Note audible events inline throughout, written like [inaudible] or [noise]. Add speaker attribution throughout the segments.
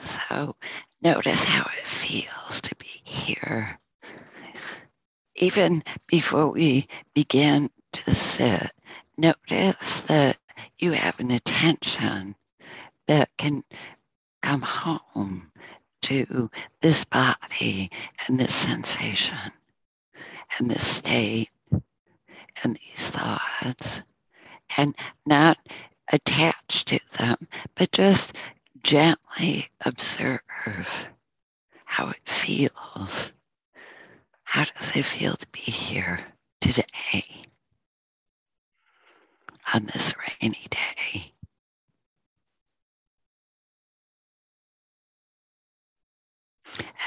Speaker 1: So notice how it feels to be here. Even before we begin to sit, notice that you have an attention that can come home to this body and this sensation and this state and these thoughts and not attached to them, but just gently observe how it feels. How does it feel to be here today on this rainy day?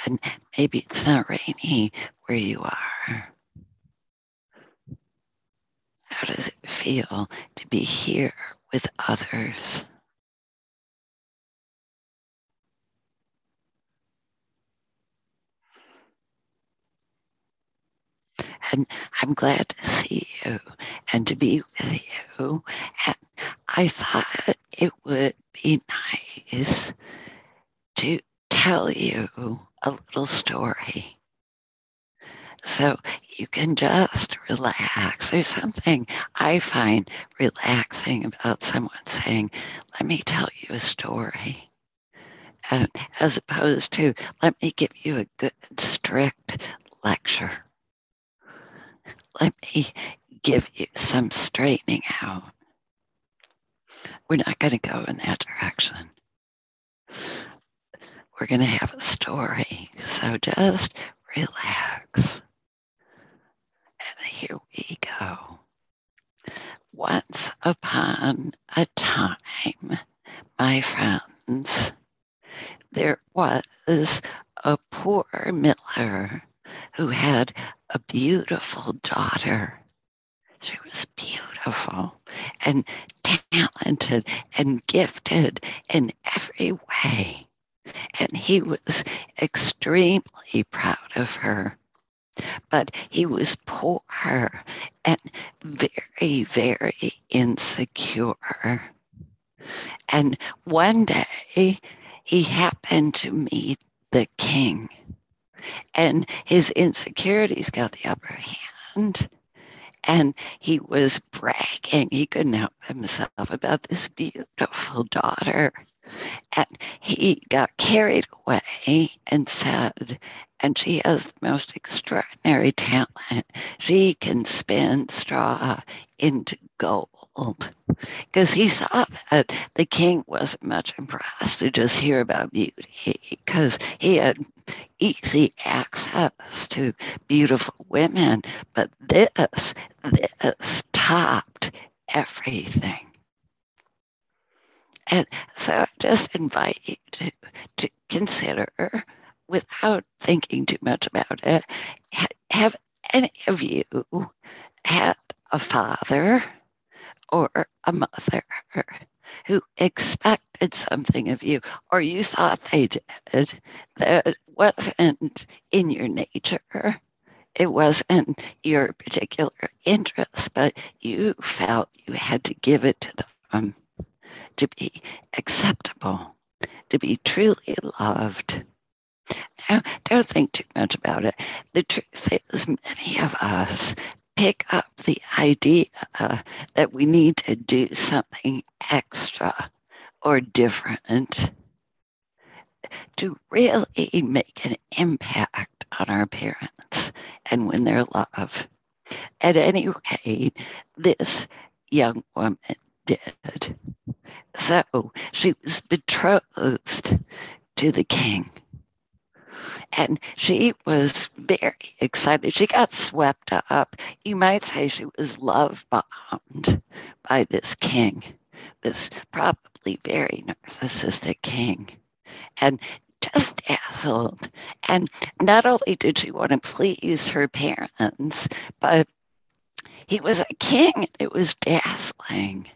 Speaker 1: And maybe it's not rainy where you are. How does it feel to be here with others? And I'm glad to see you and to be with you. And I thought it would be nice to tell you a little story. So you can just relax. There's something I find relaxing about someone saying, Let me tell you a story. And as opposed to, Let me give you a good, strict lecture. Let me give you some straightening out. We're not going to go in that direction we're going to have a story. So just relax. And here we go. Once upon a time, my friends, there was a poor a beautiful daughter. She was beautiful and talented and gifted in every way and he was extremely proud of her. But he was poor and very, very insecure. And one day he happened to meet the king, and his insecurities got the upper hand. And he was bragging, he couldn't help himself about this beautiful daughter and he got carried away and said, and she has the most extraordinary talent. She can spin straw into gold. Because he saw that the king wasn't much impressed to just hear about beauty, because he had easy access to beautiful women. But this, this topped everything. And so I just invite you to, to consider, without thinking too much about it, have any of you had a father or a mother who expected something of you, or you thought they did that wasn't in your nature? It wasn't your particular interest, but you felt you had to give it to them to be acceptable, to be truly loved. Now, don't think too much about it. The truth is, many of us pick up the idea uh, that we need to do something extra or different to really make an impact on our parents and win their love. At any rate, this young woman did. So she was betrothed to the king. And she was very excited. She got swept up. You might say she was love bombed by this king, this probably very narcissistic king. And just dazzled. And not only did she want to please her parents, but he was a king. It was dazzling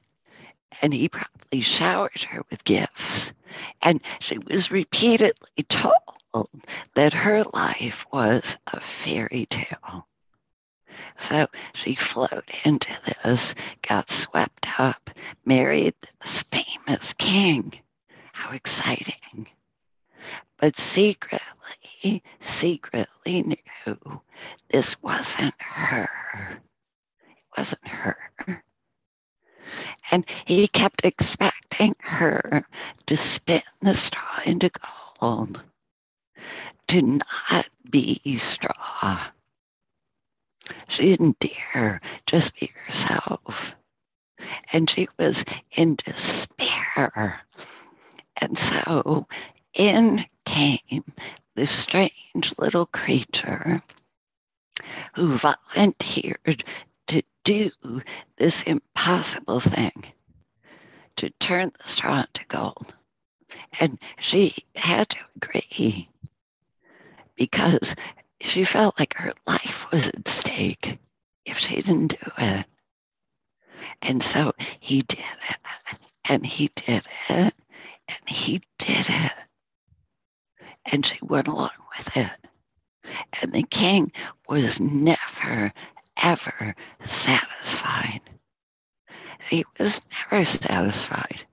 Speaker 1: and he probably showered her with gifts. And she was repeatedly told that her life was a fairy tale. So she flowed into this, got swept up, married this famous king. How exciting. but secretly, secretly knew this wasn't her. It wasn't her. And he kept expecting her to spin the straw into gold, to not be straw. She didn't dare just be herself. And she was in despair. And so in came this strange little creature who volunteered to do this impossible thing to turn the straw into gold. And she had to agree because she felt like her life was at stake if she didn't do it. And so he did it, and he did it, and he did it. And she went along with it. And the king was never, ever satisfied. He was never satisfied.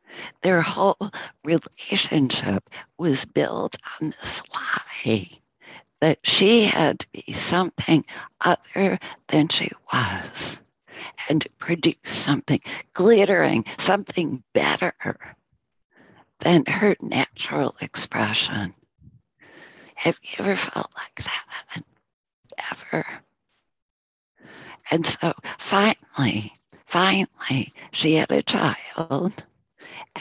Speaker 1: Their whole relationship was built on this lie that she had to be something other than she was and to produce something glittering, something better than her natural expression. Have you ever felt like that? Ever? And so finally, finally, she had a child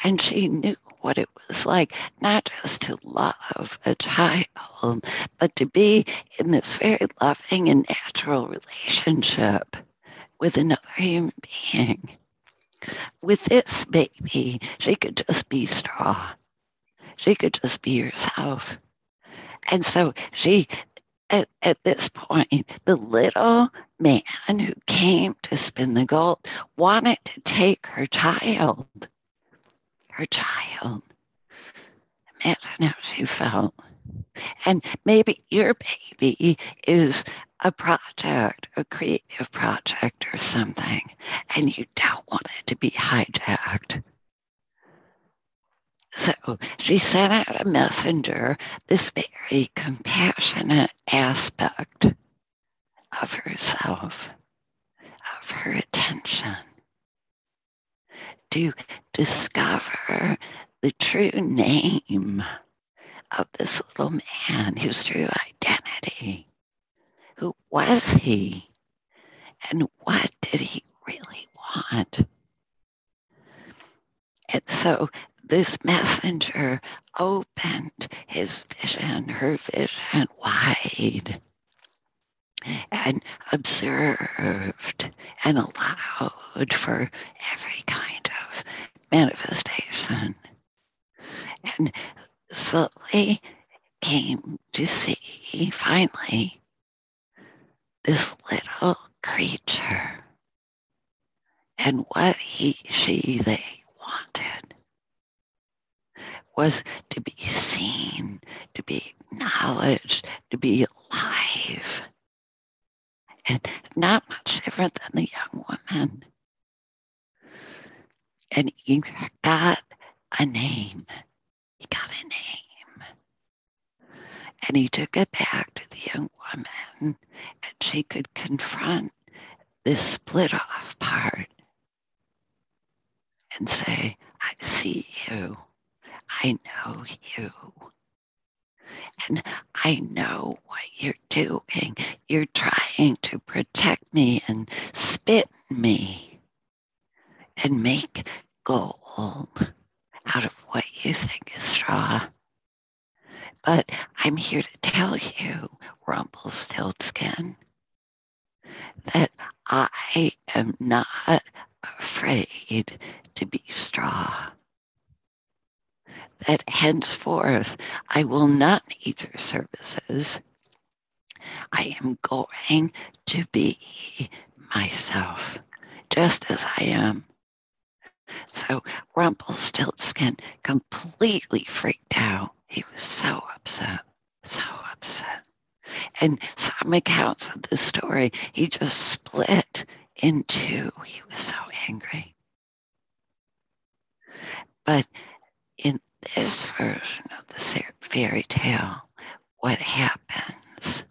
Speaker 1: and she knew what it was like, not just to love a child, but to be in this very loving and natural relationship with another human being. With this baby, she could just be straw. She could just be herself. And so she, at, at this point, the little man who came to spin the gold wanted to take her child. Her child. Imagine how she felt. And maybe your baby is a project, a creative project or something, and you don't want it to be hijacked. So she sent out a messenger, this very compassionate aspect of herself, of her attention, to discover the true name of this little man, his true identity. Who was he? And what did he really want? And so this messenger opened his vision, her vision wide, and observed and allowed for every kind of manifestation. And slowly came to see finally this little creature and what he, she, they wanted was to be seen, to be acknowledged, to be alive. And not much different than the young woman. And he got a name. He got a name. And he took it back to the young woman, and she could confront this split off part and say, I see you. I know you. And I know what you're doing. You're trying to protect me and spit me and make gold out of what you think is straw. But I'm here to tell you, Rumpelstiltskin, that I am not afraid to be straw. That henceforth I will not need your services. I am going to be myself, just as I am. So Rumpelstiltskin completely freaked out. He was so upset, so upset. And some accounts of the story, he just split in two. He was so angry. But in this version of the fairy tale, what happens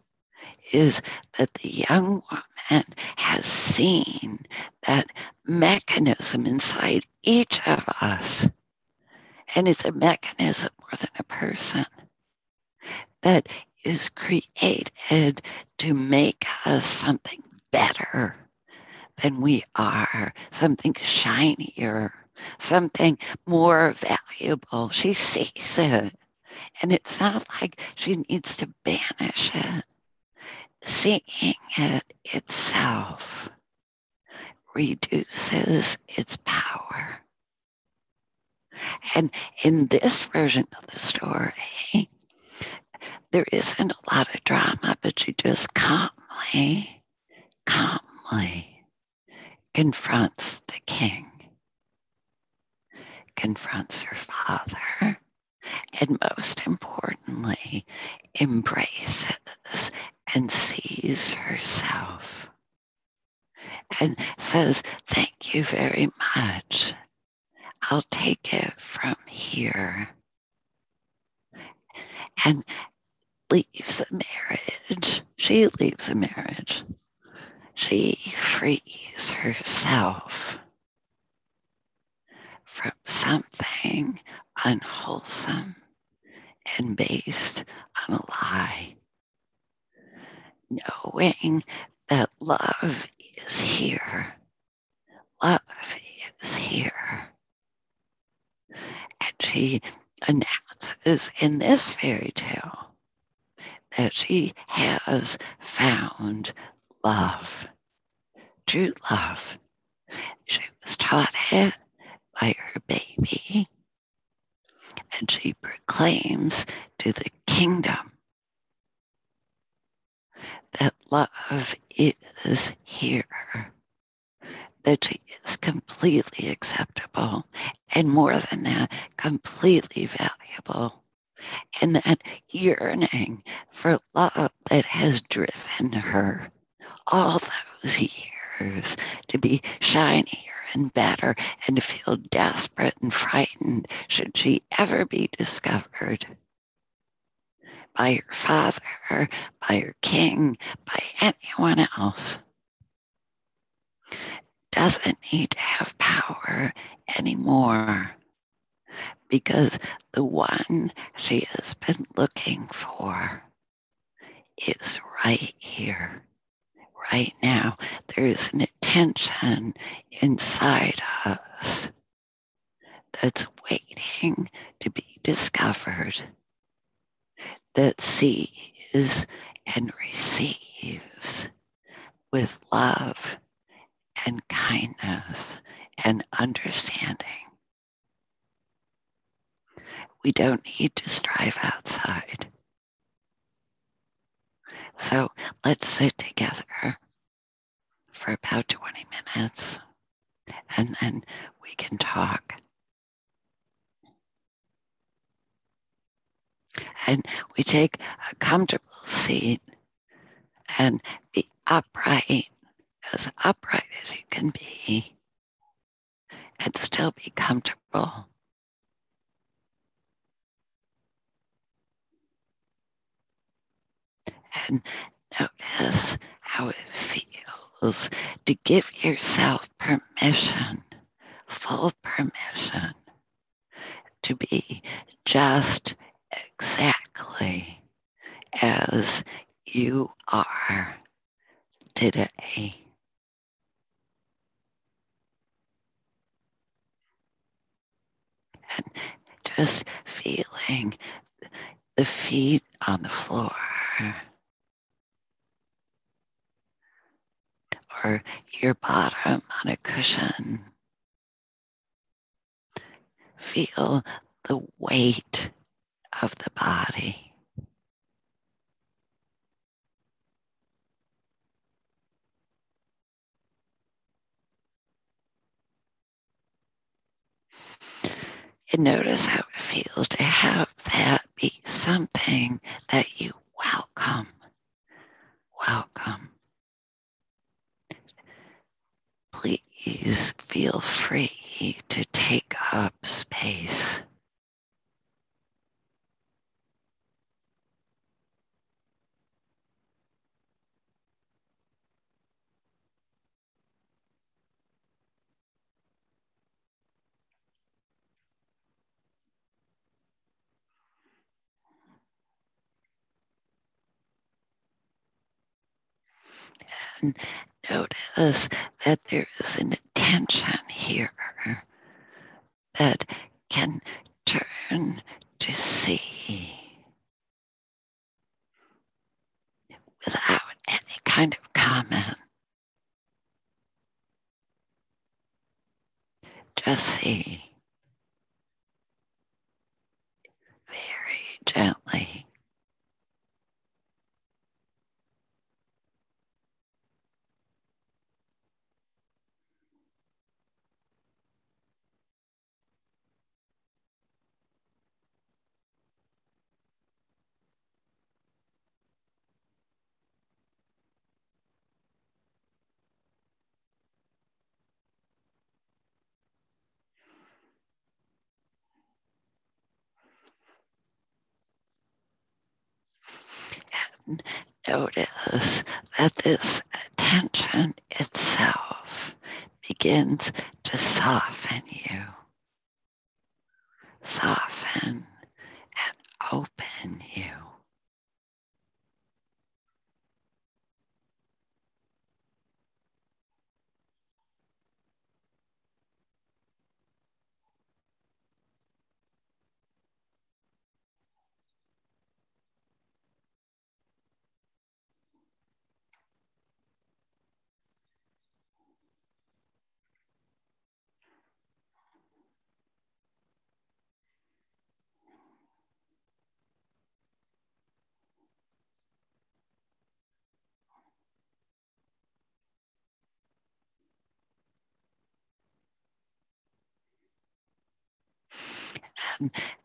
Speaker 1: is that the young woman has seen that mechanism inside each of us. And it's a mechanism more than a person that is created to make us something better than we are, something shinier, something more valuable. She sees it. And it's not like she needs to banish it. Seeing it itself reduces its power. And in this version of the story, there isn't a lot of drama, but she just calmly, calmly confronts the king, confronts her father, and most importantly, embraces and sees herself and says, Thank you very much. I'll take it from here. And leaves the marriage. She leaves the marriage. She frees herself from something unwholesome and based on a lie. Knowing that love is here. Love is here. And she announces in this fairy tale that she has found love, true love. She was taught it by her baby, and she proclaims to the kingdom that love is here, that she is completely acceptable, and more than that, completely valuable. And that yearning for love that has driven her all those years to be shinier and better and feel desperate and frightened should she ever be discovered by her father, by her king, by anyone else. Doesn't need to have power anymore because the one she has been looking for is right here, right now. There is an attention inside us that's waiting to be discovered, that sees and receives with love and kindness and understanding. We don't need to strive outside. So let's sit together for about 20 minutes and then we can talk. And we take a comfortable seat and be upright, as upright as you can be, and still be comfortable. And notice how it feels to give yourself permission, full permission to be just exactly as you are today. And just feeling the feet on the floor. Or your bottom on a cushion. Feel the weight of the body. And notice how it feels to have that be something that you welcome. Welcome please feel free to take up space. And notice that there is an attention here that can turn to see without any kind of comment. Just see very gently. And notice that this attention itself begins to soften you, soften and open you.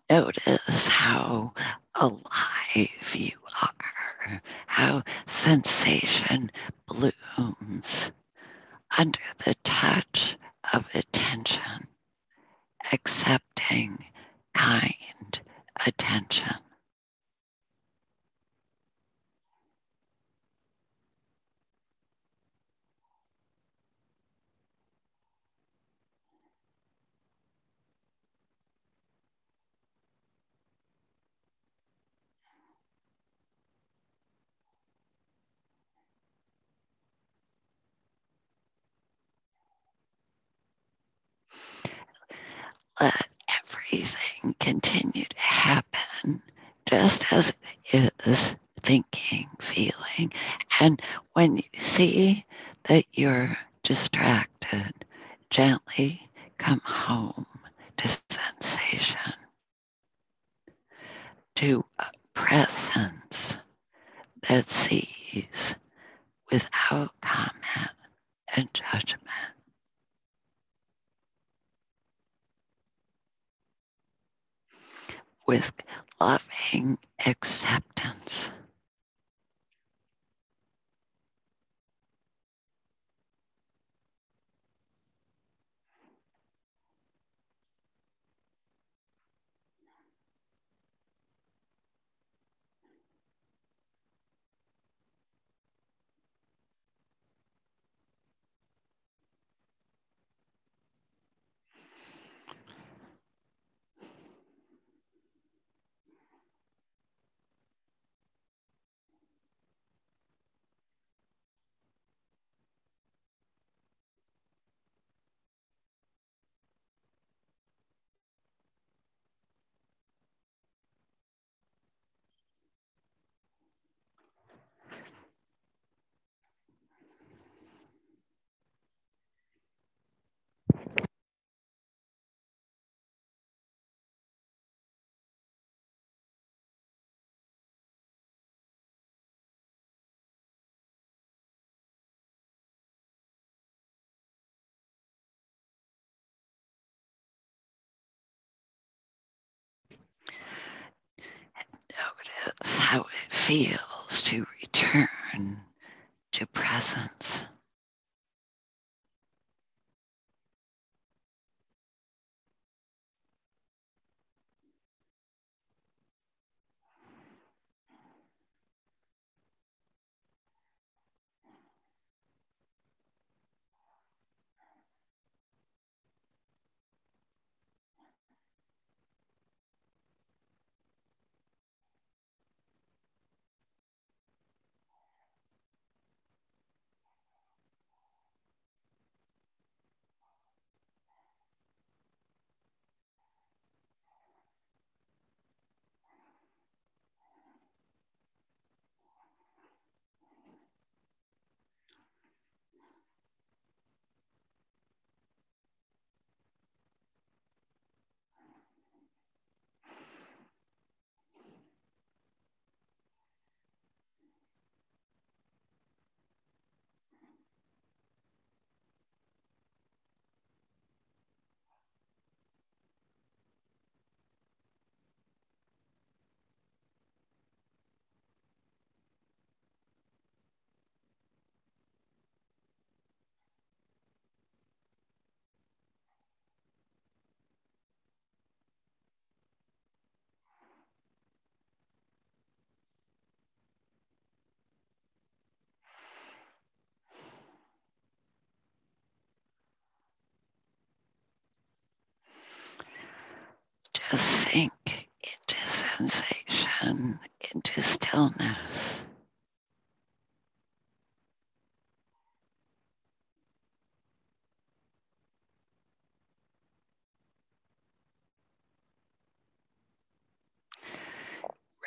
Speaker 1: Notice how alive you are, how sensation blooms under the touch of attention, accepting kind attention. Let everything continue to happen just as it is thinking, feeling. And when you see that you're distracted, gently come home to sensation, to a presence that sees without comment and judgment. With loving acceptance. How it feels to return to presence. Sensation into stillness.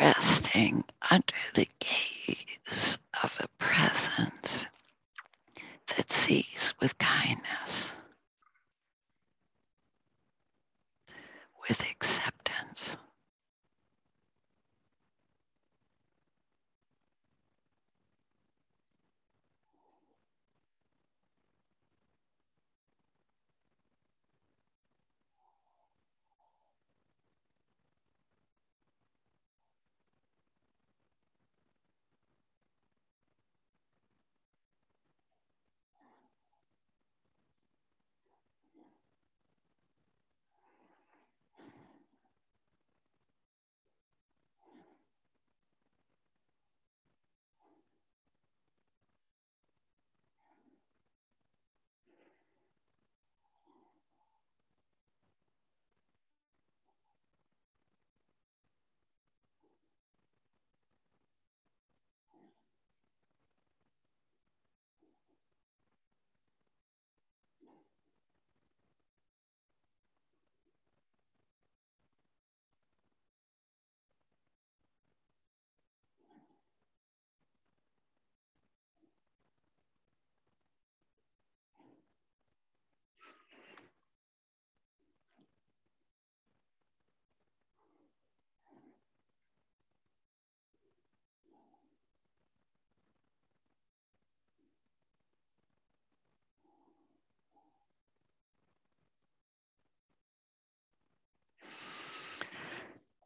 Speaker 1: Resting under the gaze of a presence that sees with kindness, with acceptance.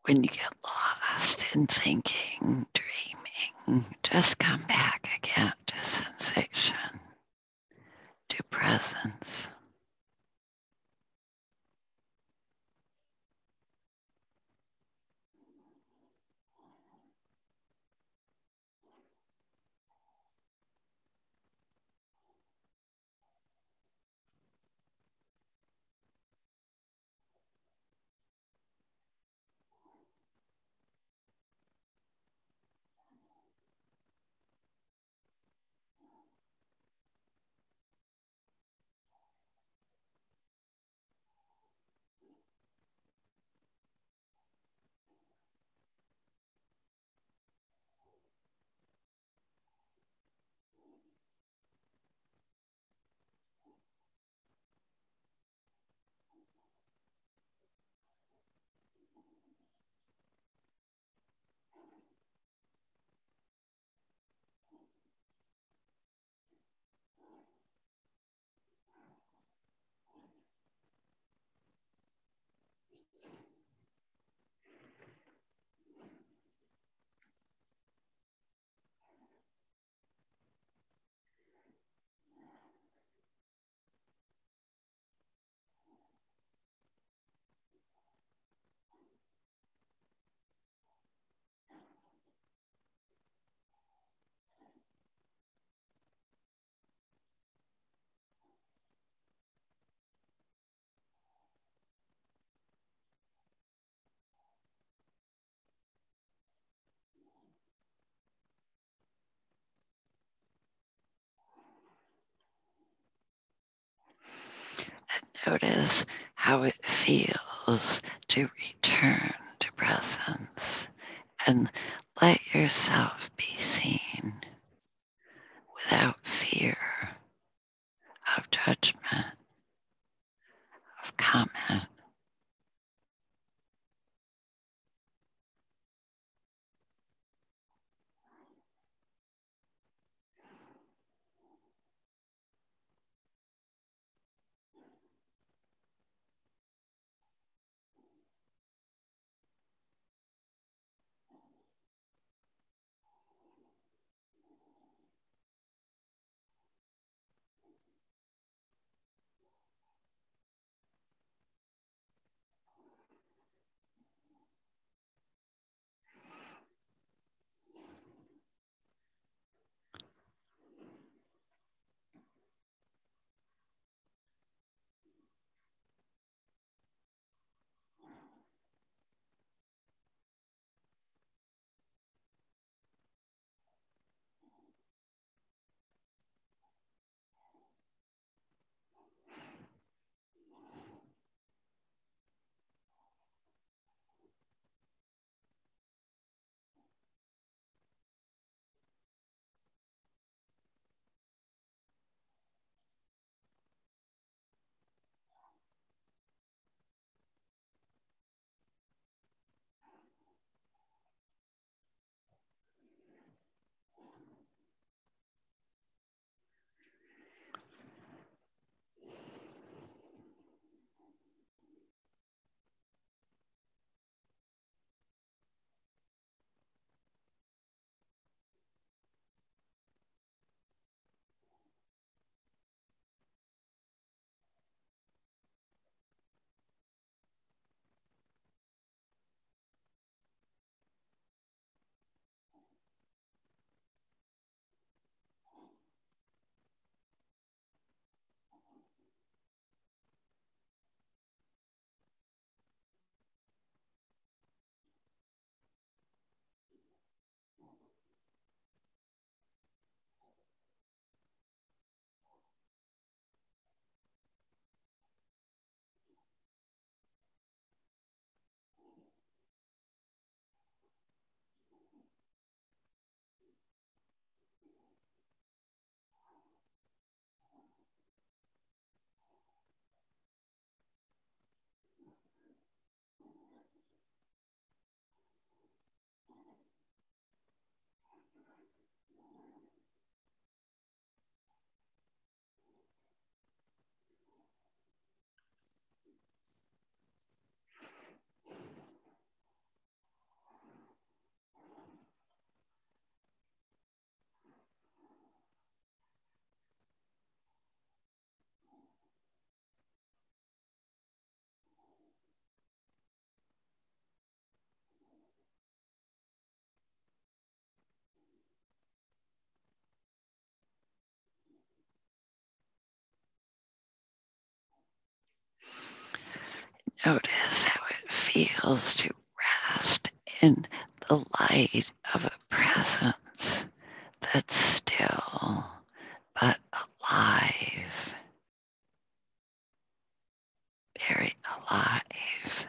Speaker 1: When you get lost in thinking, dreaming, just come back again to sensation, to presence. Notice how it feels to return to presence and let yourself be seen without fear of judgment, of comment. Notice how it feels to rest in the light of a presence that's still but alive, very alive.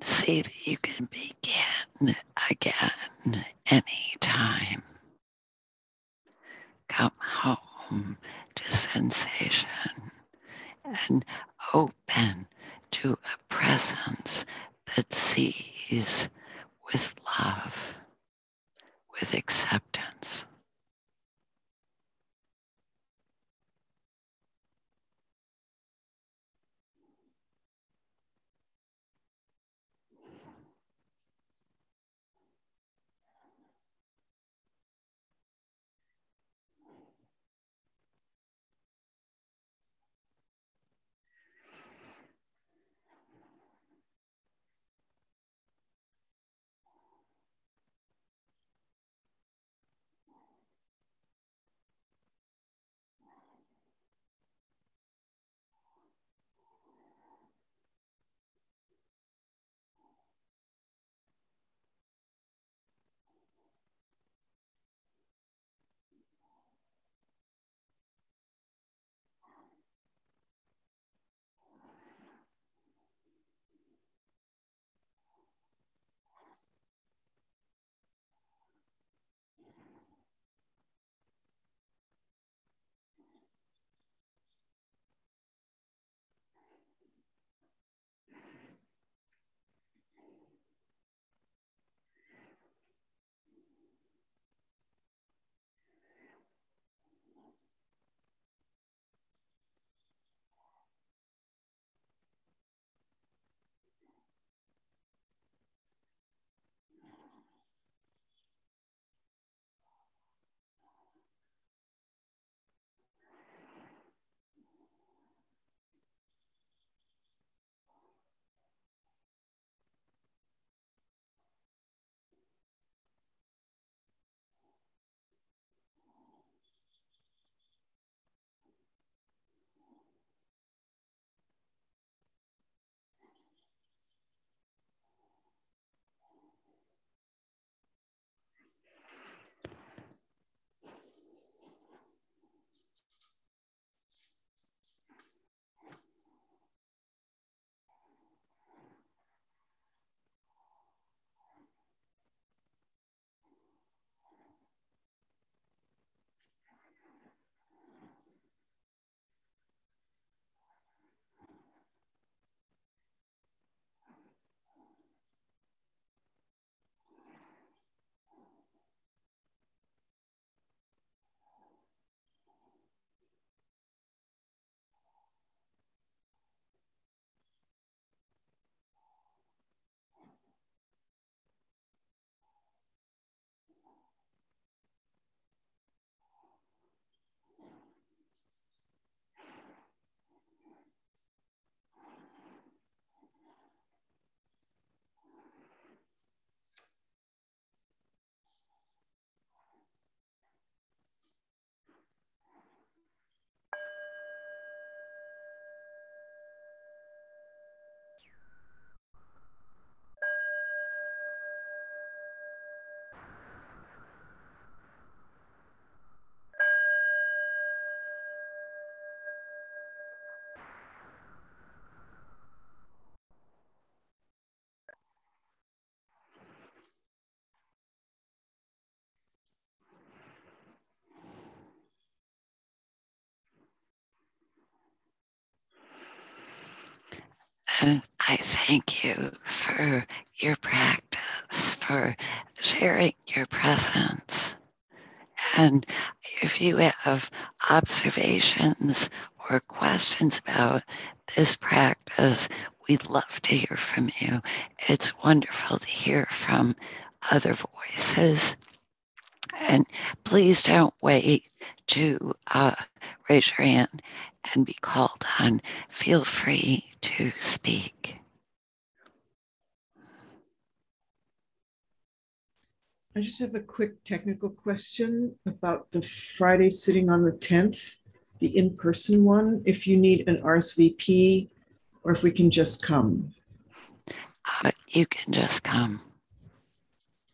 Speaker 1: See that you can begin again anytime. Come home to sensation and open to a presence that sees with love, with acceptance. And I thank you for your practice, for sharing your presence. And if you have observations or questions about this practice, we'd love to hear from you. It's wonderful to hear from other voices. And please don't wait to uh, raise your hand and be called on. Feel free to speak.
Speaker 2: I just have a quick technical question about the Friday sitting on the 10th, the in person one. If you need an RSVP or if we can just come.
Speaker 1: Uh, you can just come.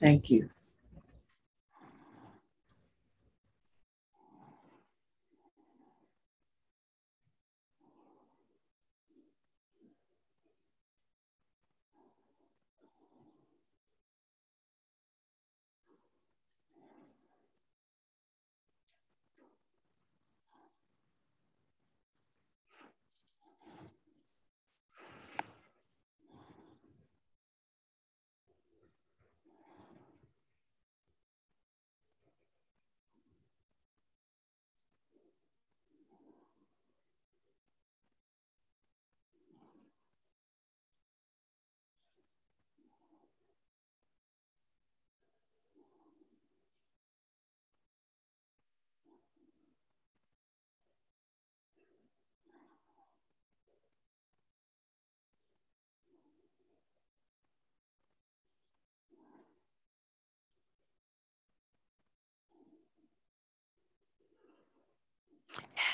Speaker 2: Thank you.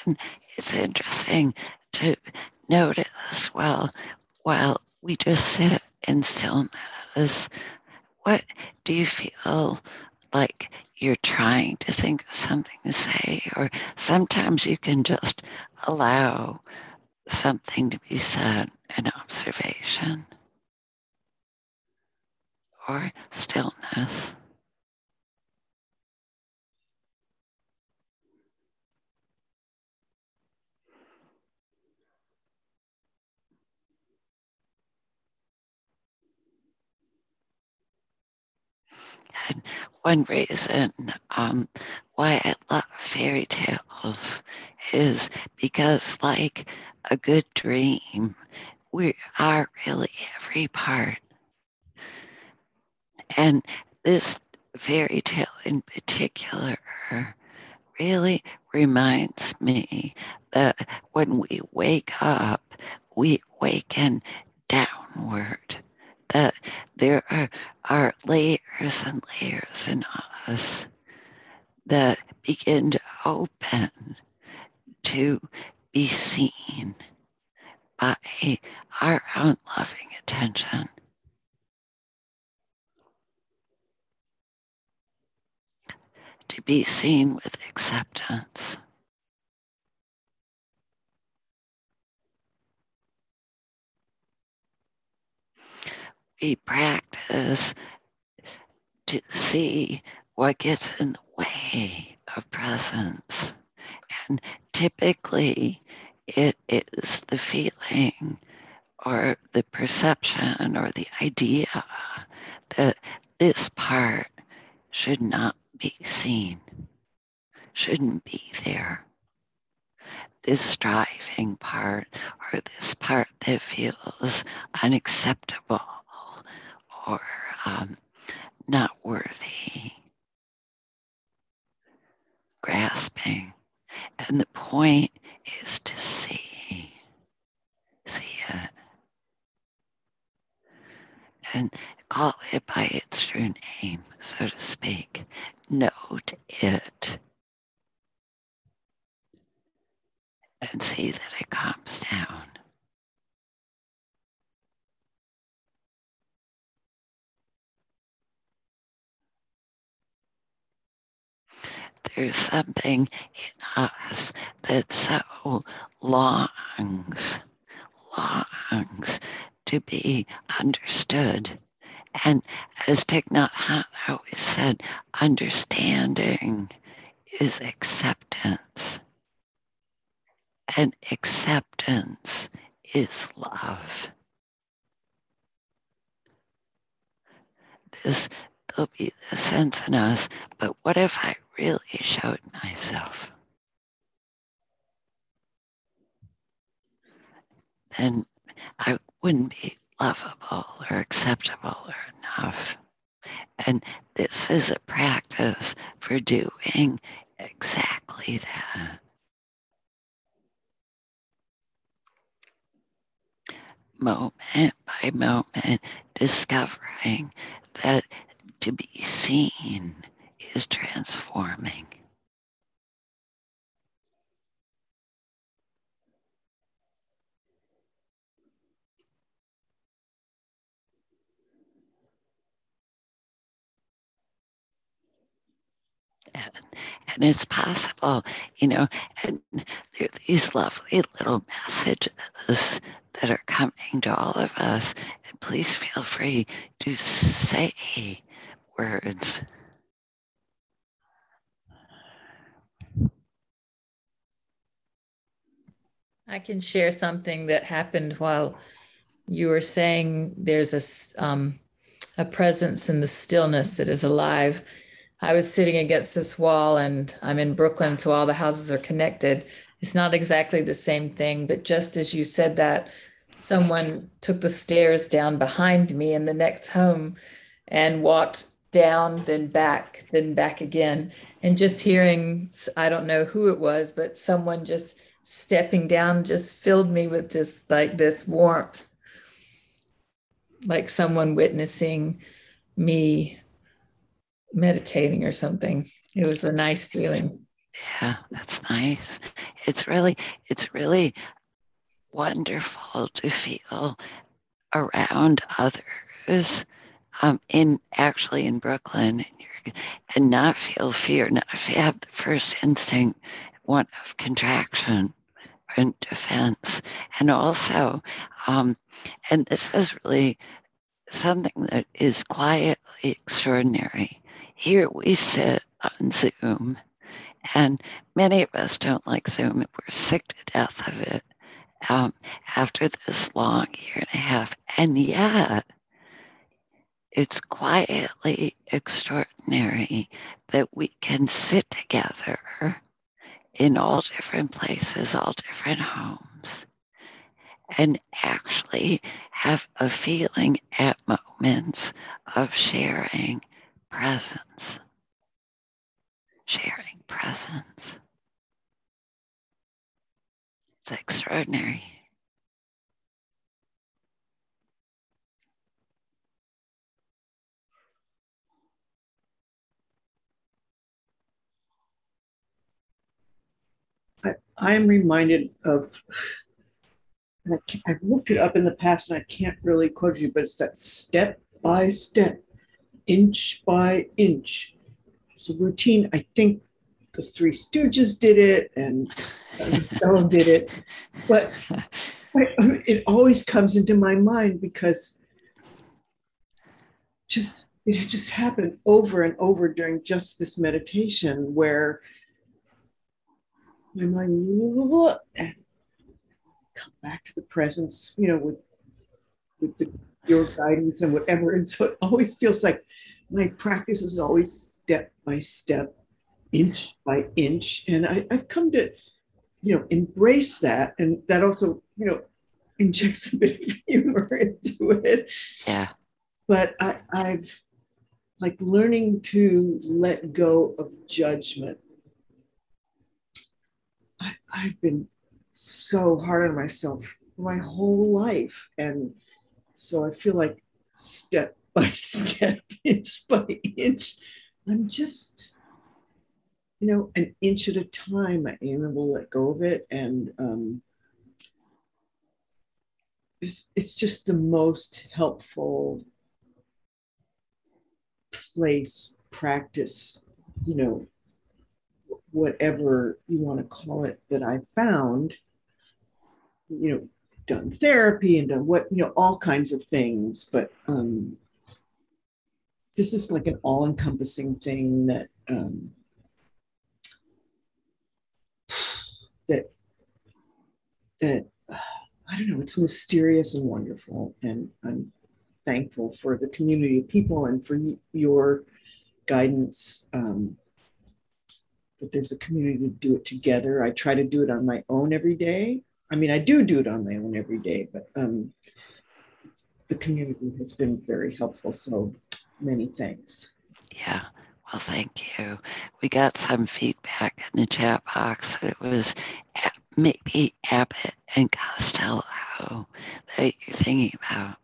Speaker 1: And [laughs] it's interesting to notice well, while we just sit in stillness, what do you feel like you're trying to think of something to say? Or sometimes you can just allow something to be said, an observation or stillness. And one reason um, why I love fairy tales is because, like a good dream, we are really every part. And this fairy tale in particular really reminds me that when we wake up, we waken downward that there are, are layers and layers in us that begin to open to be seen by our own loving attention. To be seen with acceptance. We practice to see what gets in the way of presence. And typically, it is the feeling or the perception or the idea that this part should not be seen, shouldn't be there. This striving part or this part that feels unacceptable or um, not worthy, grasping. And the point is to see, see it, and call it by its true name, so to speak. Note it. And see that it calms down. there's something in us that so longs, longs to be understood. And as Thich Nhat Hanh always said, understanding is acceptance. And acceptance is love. This, there'll be a sense in us, but what if I really showed myself? Then I wouldn't be lovable or acceptable or enough. And this is a practice for doing exactly that. Moment by moment, discovering that to be seen is transforming. And, and it's possible, you know, and there are these lovely little messages that are coming to all of us. And please feel free to say words.
Speaker 3: I can share something that happened while you were saying there's a, um, a presence in the stillness that is alive. I was sitting against this wall and I'm in Brooklyn, so all the houses are connected. It's not exactly the same thing, but just as you said that, someone took the stairs down behind me in the next home and walked down, then back, then back again. And just hearing, I don't know who it was, but someone just stepping down just filled me with just like this warmth, like someone witnessing me meditating or something. It was a nice feeling.
Speaker 1: Yeah, that's nice. It's really, it's really wonderful to feel around others um, in actually in Brooklyn and, and not feel fear, not have the first instinct, one of contraction and defense. And also, um, and this is really something that is quietly extraordinary. Here we sit on Zoom, and many of us don't like Zoom. We're sick to death of it um, after this long year and a half. And yet, it's quietly extraordinary that we can sit together in all different places, all different homes, and actually have a feeling at moments of sharing presence. Sharing presence. It's extraordinary.
Speaker 2: I, I am reminded of, I have looked it up in the past and I can't really quote you, but it's that step by step, inch by inch. It's a routine. I think the Three Stooges did it and Stone [laughs] did it, but it always comes into my mind because just it just happened over and over during just this meditation where my mind and come back to the presence, you know, with with the, your guidance and whatever. And so it always feels like my practice is always step by step, inch by inch. And I, I've come to, you know, embrace that. And that also, you know, injects a bit of [laughs] humor into it.
Speaker 1: Yeah.
Speaker 2: But I, I've like learning to let go of judgment I, I've been so hard on myself my whole life. And so I feel like step [laughs] by step, inch by inch, I'm just, you know, an inch at a time, I am able to let go of it. And um, it's, it's just the most helpful place, practice, you know, whatever you want to call it that I found, you know, done therapy and done what, you know, all kinds of things. But um, this is like an all encompassing thing that, um, that, that, I don't know, it's mysterious and wonderful. And I'm thankful for the community of people and for your guidance. Um, that there's a community to do it together. I try to do it on my own every day. I mean, I do do it on my own every day, but um, the community has been very helpful. So many thanks.
Speaker 1: Yeah. Well, thank you. We got some feedback in the chat box. It was maybe Abbott and Costello that you're thinking about.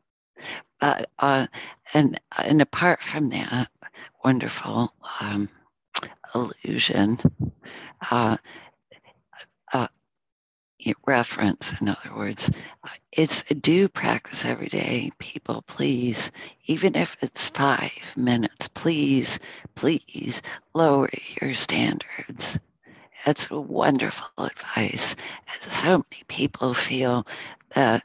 Speaker 1: But uh, and and apart from that wonderful um, illusion, uh, uh, reference, in other words, it's do practice every day. People, please, even if it's five minutes, please, please lower your standards. That's wonderful advice. So many people feel that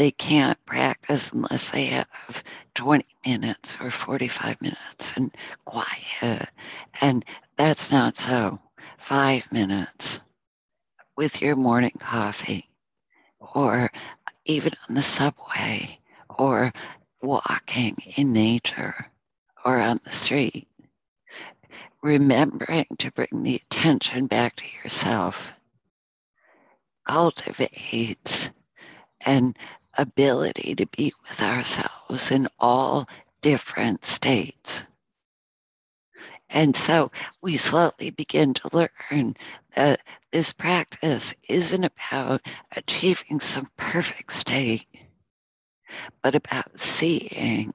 Speaker 1: they can't practice unless they have 20 minutes or 45 minutes and quiet. And that's not so. Five minutes with your morning coffee, or even on the subway, or walking in nature, or on the street. Remembering to bring the attention back to yourself cultivates an ability to be with ourselves in all different states. And so we slowly begin to learn that this practice isn't about achieving some perfect state, but about seeing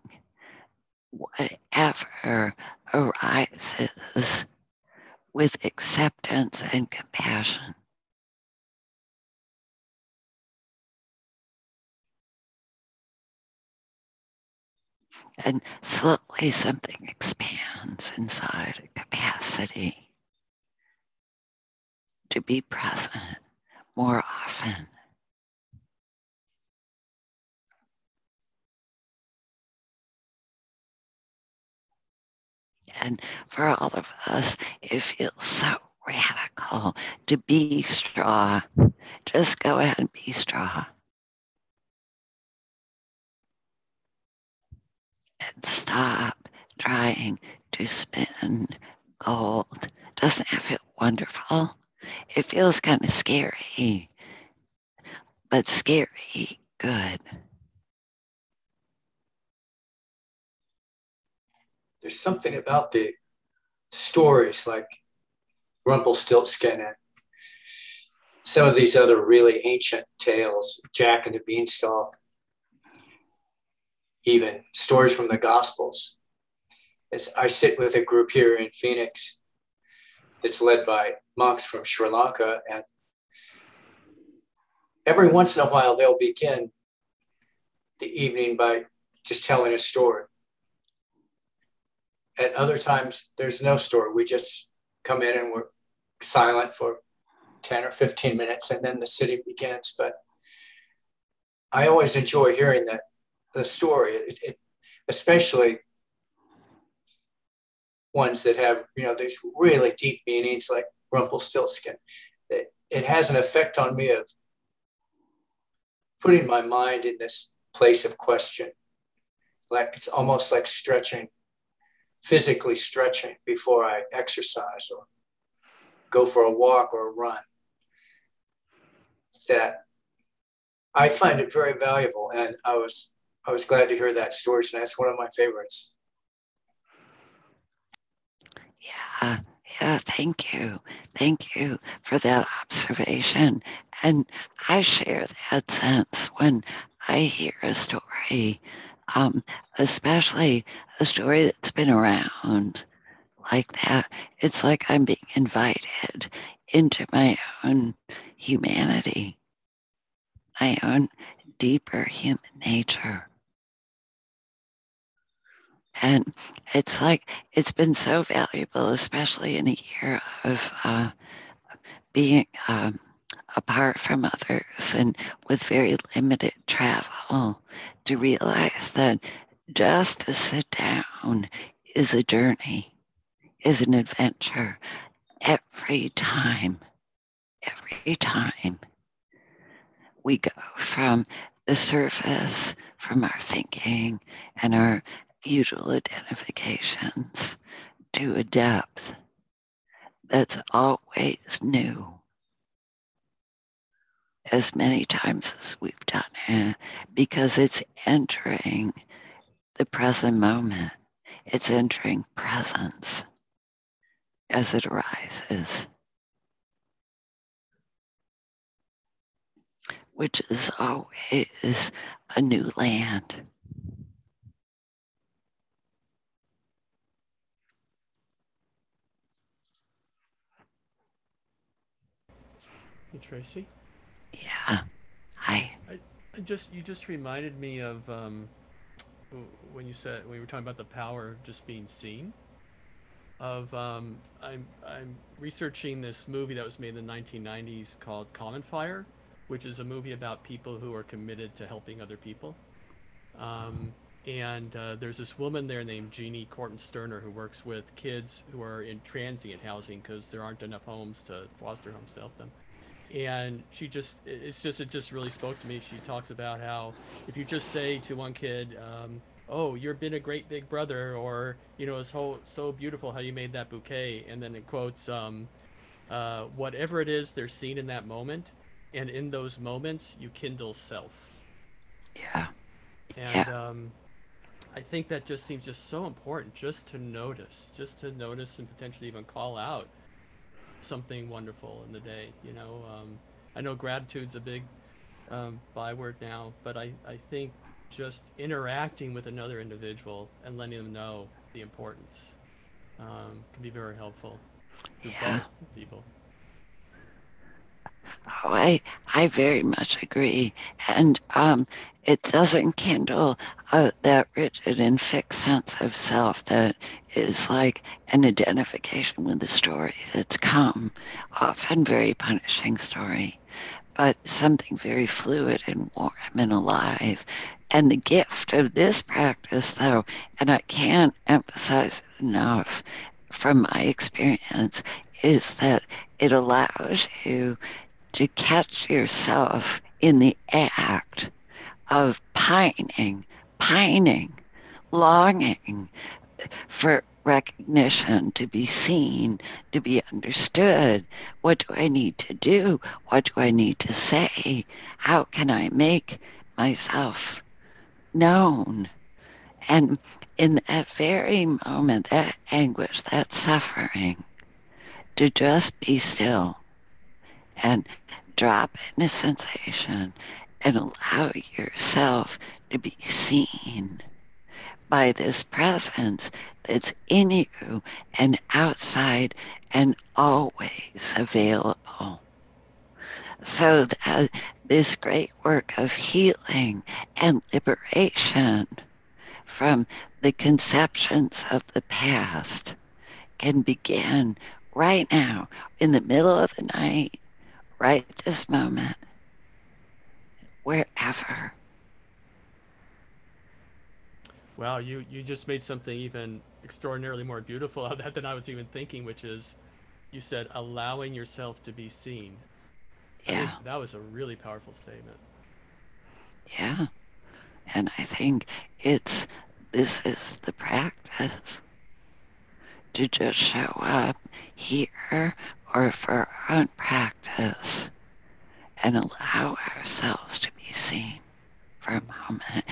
Speaker 1: whatever arises with acceptance and compassion. And slowly something expands inside a capacity to be present more often. And for all of us, it feels so radical to be straw. Just go ahead and be straw. And stop trying to spin gold. Doesn't that feel wonderful? It feels kind of scary, but scary good.
Speaker 4: There's something about the stories like Rumpelstiltskin and some of these other really ancient tales, Jack and the Beanstalk, even stories from the Gospels. As I sit with a group here in Phoenix that's led by monks from Sri Lanka, and every once in a while they'll begin the evening by just telling a story. At other times, there's no story. We just come in and we're silent for 10 or 15 minutes, and then the sitting begins. But I always enjoy hearing that the story, it, it, especially ones that have you know these really deep meanings like Rumpelstiltskin. It, it has an effect on me of putting my mind in this place of question. Like it's almost like stretching, physically stretching before I exercise or go for a walk or a run. That I find it very valuable. And I was I was glad to hear that story tonight. It's one of my favorites.
Speaker 1: Yeah, yeah, thank you. Thank you for that observation. And I share that sense when I hear a story, um, especially a story that's been around like that. It's like I'm being invited into my own humanity, my own deeper human nature. And it's like, it's been so valuable, especially in a year of uh, being um, apart from others and with very limited travel, to realize that just to sit down is a journey, is an adventure every time, every time we go from the surface from our thinking and our usual identifications to a depth that's always new. As many times as we've done it, because it's entering the present moment, it's entering presence as it arises. which is always a new land.
Speaker 5: Hey, Tracy.
Speaker 1: Yeah. Hi.
Speaker 5: I, I just you just reminded me of um, when you said when we were talking about the power of just being seen. Of um, I'm I'm researching this movie that was made in the 1990s called Common Fire, which is a movie about people who are committed to helping other people. Um, and uh, there's this woman there named Jeannie Corton Sterner who works with kids who are in transient housing because there aren't enough homes to foster homes to help them. And she just, it's just, it just really spoke to me. She talks about how if you just say to one kid, um, "Oh, you've been a great big brother," or you know, it's so so beautiful how you made that bouquet, and then it quotes, um, uh, "Whatever it is they're seeing in that moment, and in those moments you kindle self
Speaker 1: yeah
Speaker 5: and yeah. um i think that just seems just so important just to notice just to notice and potentially even call out something wonderful in the day you know um i know gratitude's a big um, byword now but i i think just interacting with another individual and letting them know the importance um, can be very helpful to
Speaker 1: yeah.
Speaker 5: both people
Speaker 1: Oh, I I very much agree, and um, it doesn't kindle uh, that rigid and fixed sense of self that is like an identification with the story that's come, often very punishing story, but something very fluid and warm and alive. And the gift of this practice, though, and I can't emphasize enough from my experience, is that it allows you to catch yourself in the act of pining, pining, longing for recognition, to be seen, to be understood. What do I need to do? What do I need to say? How can I make myself known? And in that very moment, that anguish, that suffering, to just be still and drop in a sensation and allow yourself to be seen by this presence that's in you and outside and always available. So that this great work of healing and liberation from the conceptions of the past can begin right now in the middle of the night right this moment, wherever.
Speaker 5: Wow, you, you just made something even extraordinarily more beautiful out of that than I was even thinking, which is you said allowing yourself to be seen.
Speaker 1: Yeah.
Speaker 5: that was a really powerful statement.
Speaker 1: Yeah. And I think it's this is the practice to just show up here or for our own practice and allow ourselves to be seen for a moment,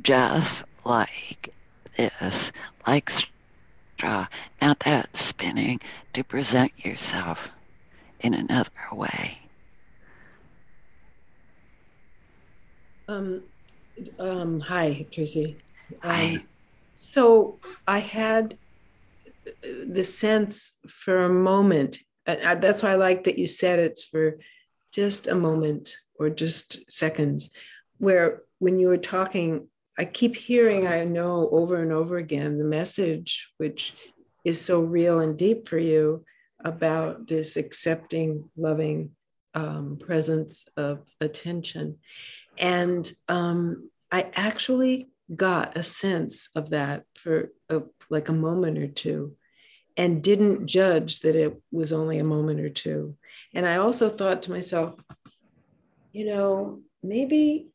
Speaker 1: just like this, like straw, not that spinning, to present yourself in another way.
Speaker 6: Um, um, hi, Tracy.
Speaker 1: Hi.
Speaker 6: Um, so I had the sense for a moment that's why I like that you said it's for just a moment or just seconds. Where when you were talking, I keep hearing, I know over and over again, the message which is so real and deep for you about this accepting, loving um, presence of attention. And um, I actually got a sense of that for a, like a moment or two and didn't judge that it was only a moment or two. And I also thought to myself, you know, maybe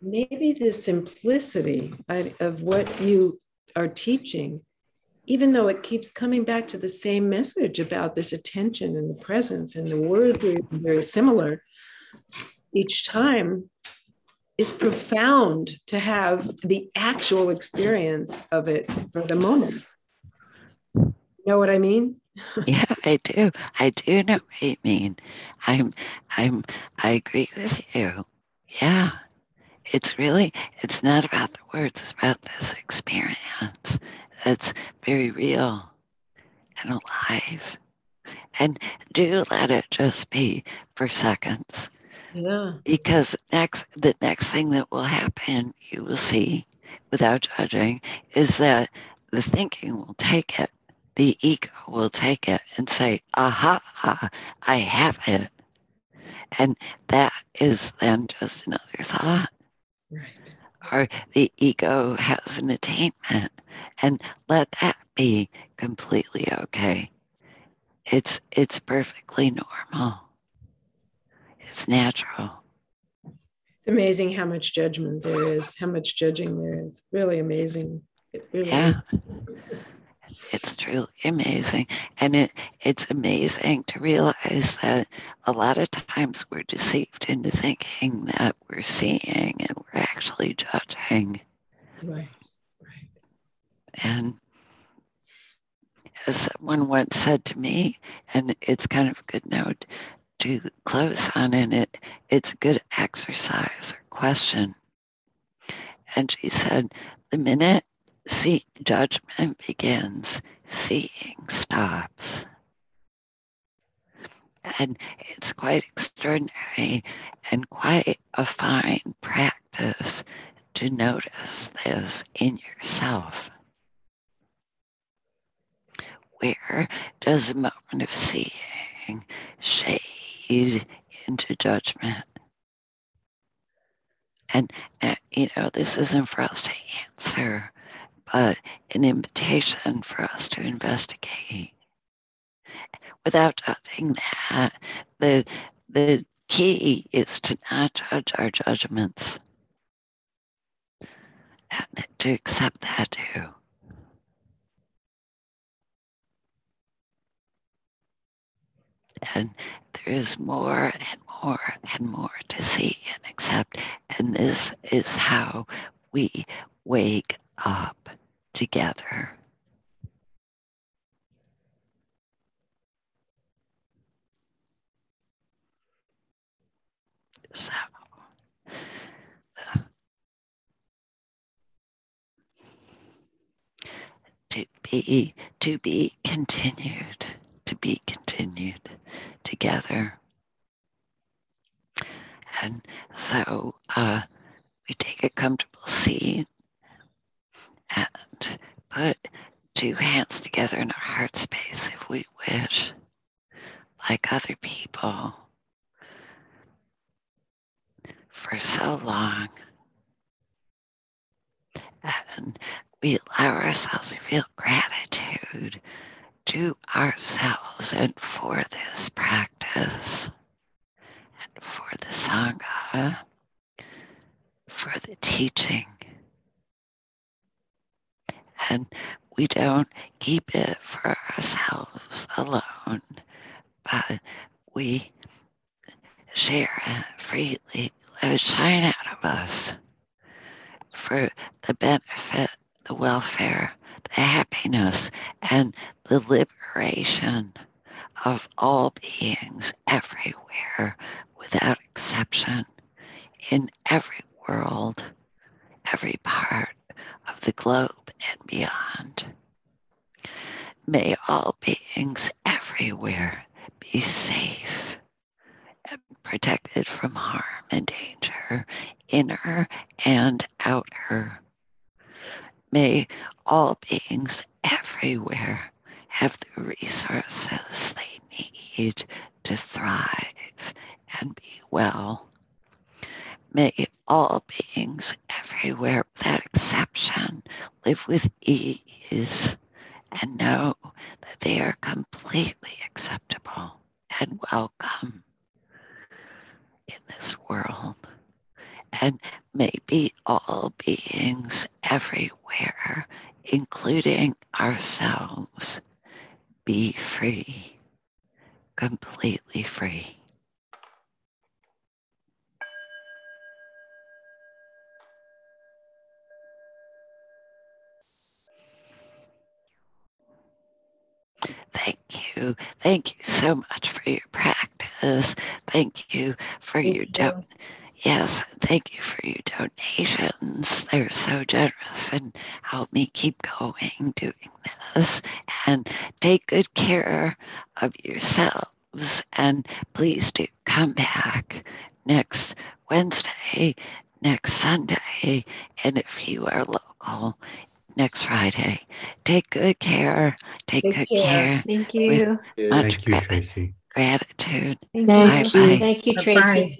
Speaker 6: maybe the simplicity of what you are teaching, even though it keeps coming back to the same message about this attention and the presence, and the words are very similar each time, is profound to have the actual experience of it for the moment. Know what I mean? [laughs]
Speaker 1: yeah, I do. I do know what you mean. I'm I'm I agree with you. Yeah. It's really it's not about the words, it's about this experience that's very real and alive. And do let it just be for seconds.
Speaker 6: Yeah.
Speaker 1: Because next the next thing that will happen, you will see without judging, is that the thinking will take it the ego will take it and say, aha, I have it. And that is then just another thought.
Speaker 6: Right.
Speaker 1: Or the ego has an attainment and let that be completely okay. It's it's perfectly normal. It's natural.
Speaker 6: It's amazing how much judgment there is, how much judging there is. Really amazing. It really
Speaker 1: yeah. Is [laughs] it's truly amazing. And it, it's amazing to realize that a lot of times we're deceived into thinking that we're seeing and we're actually judging.
Speaker 6: Right. Right.
Speaker 1: And as someone once said to me, and it's kind of a good note to close on, and it it's a good exercise or question. And she said, the minute see judgment begins, seeing stops. And it's quite extraordinary and quite a fine practice to notice this in yourself. Where does a moment of seeing shade into judgment? And, uh, you know, this isn't for us to answer but an invitation for us to investigate. Without judging that, the, the key is to not judge our judgments and to accept that too. And there is more and more and more to see and accept. And this is how we wake up together. So, to be to be continued, to be continued together. And so uh, we take a comfortable seat and put two hands together in our heart space if we wish, like other people, for so long. And we allow ourselves to feel gratitude to ourselves and for this practice and for the Sangha, for the teaching and we don't keep it for ourselves alone, but we share it freely. Let it shine out of us for the benefit, the welfare, the happiness, and the liberation of all beings everywhere without exception in every world, every part of the globe and beyond. May all beings everywhere be safe and protected from harm and danger, inner and outer. May all beings everywhere have the resources they need to thrive and be well. May all beings everywhere without exception live with ease and know that they are completely acceptable and welcome in this world. and maybe all beings everywhere, including ourselves, be free, completely free. Thank you. Thank you so much for your practice. Thank you for
Speaker 6: Thank
Speaker 1: your
Speaker 6: you.
Speaker 1: don- yes, thank you for your donations. They're so generous and help me keep going doing this. And take good care of yourselves. And please do come back next Wednesday, next Sunday, and if you are local, next Friday. Take good care. Take,
Speaker 6: Take
Speaker 1: good
Speaker 6: care.
Speaker 1: care.
Speaker 7: Thank you.
Speaker 1: much
Speaker 8: Thank you,
Speaker 1: gra-
Speaker 8: Tracy.
Speaker 1: gratitude.
Speaker 7: Thank you.
Speaker 1: bye.
Speaker 7: Thank you,
Speaker 6: Bye-bye.
Speaker 7: Tracy.